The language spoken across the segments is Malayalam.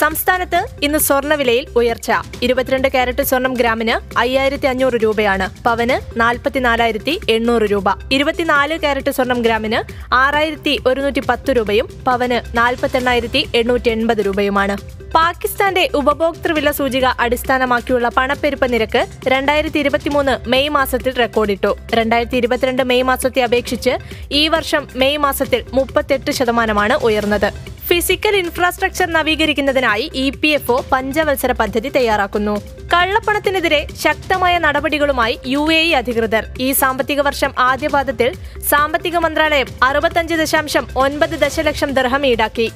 സംസ്ഥാനത്ത് ഇന്ന് സ്വർണവിലയിൽ ഉയർച്ച. ഇരുപത്തിരണ്ട് കാരറ്റ് സ്വർണം ഗ്രാമിന് അയ്യായിരത്തി അഞ്ഞൂറ് രൂപയാണ്. പവന് നാൽപ്പത്തിനാലായിരത്തി എണ്ണൂറ് രൂപ. ഇരുപത്തിനാല് കാരറ്റ് സ്വർണം ഗ്രാമിന് ആറായിരത്തി ഒരുന്നൂറ്റി പത്ത് രൂപയും പവന് നാൽപ്പത്തെണ്ണായിരത്തി എണ്ണൂറ്റി എൺപത് രൂപയുമാണ്. പാകിസ്ഥാന്റെ ഉപഭോക്തൃ വില സൂചിക അടിസ്ഥാനമാക്കിയുള്ള പണപ്പെരുപ്പ നിരക്ക് രണ്ടായിരത്തി ഇരുപത്തിമൂന്ന് മെയ് മാസത്തിൽ റെക്കോർഡിട്ടു. രണ്ടായിരത്തി ഇരുപത്തിരണ്ട് മെയ് മാസത്തെ അപേക്ഷിച്ച് ഈ വർഷം മെയ് മാസത്തിൽ മുപ്പത്തെട്ട് ശതമാനമാണ് ഉയർന്നത്. ഫിസിക്കൽ ഇൻഫ്രാസ്ട്രക്ചർ നവീകരിക്കുന്നതിനായി ഇ പി എഫ് ഒ പഞ്ചവത്സര പദ്ധതി തയ്യാറാക്കുന്നു. കള്ളപ്പണത്തിനെതിരെ ശക്തമായ നടപടികളുമായി യു എ ഇ അധികൃതർ. ഈ സാമ്പത്തിക വർഷം ആദ്യപാദത്തിൽ സാമ്പത്തിക മന്ത്രാലയം അറുപത്തഞ്ച് ദശാംശം ഒൻപത് ദശലക്ഷം ദർഹം ഈടാക്കി.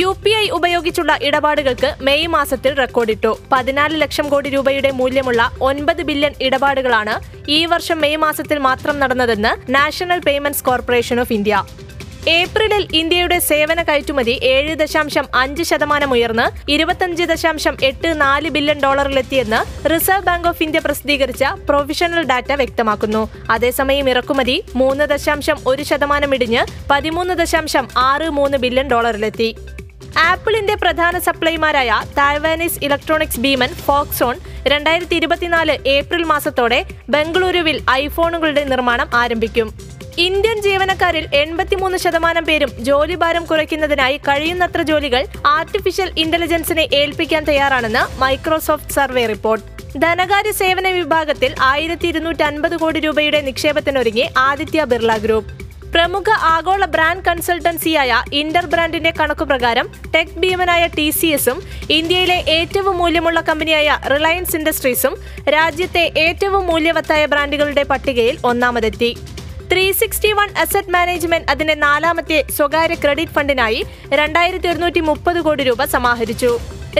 യു പി ഐ ഉപയോഗിച്ചുള്ള ഇടപാടുകൾക്ക് മെയ് മാസത്തിൽ റെക്കോർഡിട്ടു. പതിനാല് ലക്ഷം കോടി രൂപയുടെ മൂല്യമുള്ള ഒൻപത് ബില്യൺ ഇടപാടുകളാണ് ഈ വർഷം മെയ് മാസത്തിൽ മാത്രം നടന്നതെന്ന് National Payments Corporation of India. ഏപ്രിലിൽ ഇന്ത്യയുടെ സേവന കയറ്റുമതി ഏഴ് ദശാംശം അഞ്ച് ശതമാനം ഉയർന്ന് ഇരുപത്തഞ്ച് ദശാംശം എട്ട് നാല് ബില്യൺ ഡോളറിലെത്തിയെന്ന് റിസർവ് ബാങ്ക് ഓഫ് ഇന്ത്യ പ്രസിദ്ധീകരിച്ച പ്രൊവിഷണൽ ഡാറ്റ വ്യക്തമാക്കുന്നു. അതേസമയം ഇറക്കുമതി മൂന്ന് ദശാംശം ഒരു ശതമാനം ഇടിഞ്ഞ് പതിമൂന്ന് ദശാംശം ആറ് മൂന്ന് ബില്യൺ ഡോളറിലെത്തി. ആപ്പിളിന്റെ പ്രധാന സപ്ലൈമാരായ തായ്വാനീസ് ഇലക്ട്രോണിക്സ് ഭീമൻ ഫോക്സോൺ രണ്ടായിരത്തി ഇരുപത്തിനാല് ഏപ്രിൽ മാസത്തോടെ ബംഗളൂരുവിൽ ഐഫോണുകളുടെ നിർമ്മാണം ആരംഭിക്കും. ഇന്ത്യൻ ജീവനക്കാരിൽ എൺപത്തിമൂന്ന് ശതമാനം പേരും ജോലിഭാരം കുറയ്ക്കുന്നതിനായി കഴിയുന്നത്ര ജോലികൾ ആർട്ടിഫിഷ്യൽ ഇന്റലിജൻസിനെ ഏൽപ്പിക്കാൻ തയ്യാറാണെന്ന് മൈക്രോസോഫ്റ്റ് സർവേ റിപ്പോർട്ട്. ധനകാര്യ സേവന വിഭാഗത്തിൽ ആയിരത്തി ഇരുന്നൂറ്റി അൻപത് കോടി രൂപയുടെ നിക്ഷേപത്തിനൊരുങ്ങി ആദിത്യ ബിർള ഗ്രൂപ്പ്. പ്രമുഖ ആഗോള ബ്രാൻഡ് കൺസൾട്ടൻസിയായ ഇന്റർ ബ്രാൻഡിന്റെ കണക്കുപ്രകാരം ടെക് ഭീമനായ ടി സി എസും ഇന്ത്യയിലെ ഏറ്റവും മൂല്യമുള്ള കമ്പനിയായ റിലയൻസ് ഇൻഡസ്ട്രീസും രാജ്യത്തെ ഏറ്റവും മൂല്യവത്തായ ബ്രാൻഡുകളുടെ പട്ടികയിൽ ഒന്നാമതെത്തി. Three sixty one asset management അതിന്റെ നാലാമത്തെ സ്വകാര്യ ക്രെഡിറ്റ് ഫണ്ടിനായി രണ്ടായിരത്തി ഒരുന്നൂറ്റി മുപ്പത് കോടി രൂപ സമാഹരിച്ചു.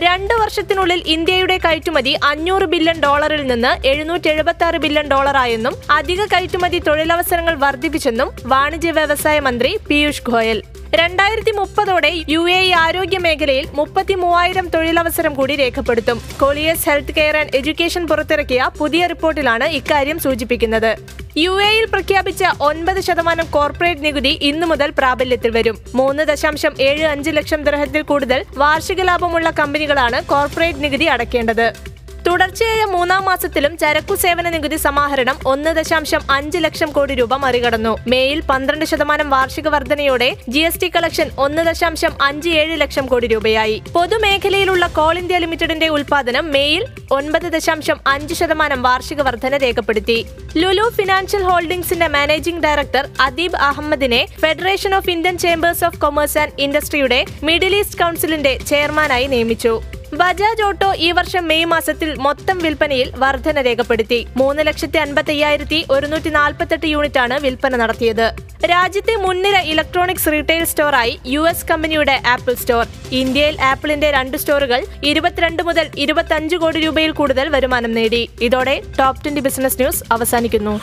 രണ്ട് വർഷത്തിനുള്ളിൽ ഇന്ത്യയുടെ കയറ്റുമതി അഞ്ഞൂറ് ബില്യൺ ഡോളറിൽ നിന്ന് എഴുന്നൂറ്റി എഴുപത്തി ആറ് ബില്യൺ ഡോളറായെന്നും അധിക കയറ്റുമതി തൊഴിലവസരങ്ങൾ വർദ്ധിപ്പിച്ചെന്നും വാണിജ്യ വ്യവസായ മന്ത്രി പീയൂഷ് ഗോയൽ. രണ്ടായിരത്തി മുപ്പതോടെ യു എ ഇ ആരോഗ്യ മേഖലയിൽ മുപ്പത്തി മൂവായിരം തൊഴിലവസരം കൂടി രേഖപ്പെടുത്തും. Colliers health care and education പുറത്തിറക്കിയ പുതിയ റിപ്പോർട്ടിലാണ് ഇക്കാര്യം സൂചിപ്പിക്കുന്നത്. യു എയിൽ പ്രഖ്യാപിച്ച ഒൻപത് ശതമാനം കോർപ്പറേറ്റ് നികുതി ഇന്നു മുതൽ പ്രാബല്യത്തിൽ വരും. മൂന്ന് ദശാംശം ഏഴ് അഞ്ച് ലക്ഷം ദർഹത്തിൽ കൂടുതൽ വാർഷിക ലാഭമുള്ള കമ്പനികളാണ് കോർപ്പറേറ്റ് നികുതി അടയ്ക്കേണ്ടത് തുടർച്ചയായ മൂന്നാം മാസത്തിലും ചരക്കു സേവന നികുതി സമാഹരണം ഒന്ന് ദശാംശം അഞ്ച് ലക്ഷം കോടി രൂപ മറികടന്നു. മേയിൽ പന്ത്രണ്ട് ശതമാനം വാർഷിക വർധനയോടെ ജി എസ് ടി കളക്ഷൻ ഒന്ന് ദശാംശം അഞ്ച് ഏഴ് ലക്ഷം കോടി രൂപയായി. പൊതുമേഖലയിലുള്ള കോൾ ഇന്ത്യ ലിമിറ്റഡിന്റെ ഉൽപാദനം മേയിൽ ഒൻപത് ദശാംശം അഞ്ച് ശതമാനം വാർഷിക വർധന രേഖപ്പെടുത്തി. ലുലു ഫിനാൻഷ്യൽ ഹോൾഡിംഗ്സിന്റെ managing director Adeeb അഹമ്മദിനെ federation of Indian chambers of commerce and ഇൻഡസ്ട്രിയുടെ middle east കൗൺസിലിന്റെ ചെയർമാനായി നിയമിച്ചു. ബജാജ് ഓട്ടോ ഈ വർഷം മെയ് മാസത്തിൽ മൊത്തം വിൽപ്പനയിൽ വർധന രേഖപ്പെടുത്തി. മൂന്ന് ലക്ഷത്തി അൻപത്തി അയ്യായിരത്തി ഒരുന്നൂറ്റി നാൽപ്പത്തെട്ട് യൂണിറ്റാണ് വിൽപ്പന നടത്തിയത്. രാജ്യത്തെ മുൻനിര ഇലക്ട്രോണിക്സ് റീറ്റെയിൽ സ്റ്റോറായി യു എസ് കമ്പനിയുടെ ആപ്പിൾ സ്റ്റോർ. ഇന്ത്യയിൽ ആപ്പിളിന്റെ രണ്ട് സ്റ്റോറുകൾ ഇരുപത്തിരണ്ട് മുതൽ ഇരുപത്തഞ്ച് കോടി രൂപയിൽ കൂടുതൽ വരുമാനം നേടി. ഇതോടെ ടോപ് ട്വന്റി ബിസിനസ് ന്യൂസ് അവസാനിക്കുന്നു.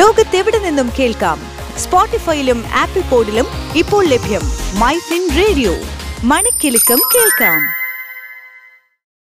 ലോകത്തെവിടെ നിന്നും കേൾക്കാം? സ്പോട്ടിഫൈയിലും ആപ്പിൾ പോഡിലും ഇപ്പോൾ ലഭ്യം മൈ ഫിൻ റേഡിയോ. മണിക്കെലക്കം കേൾക്കാം.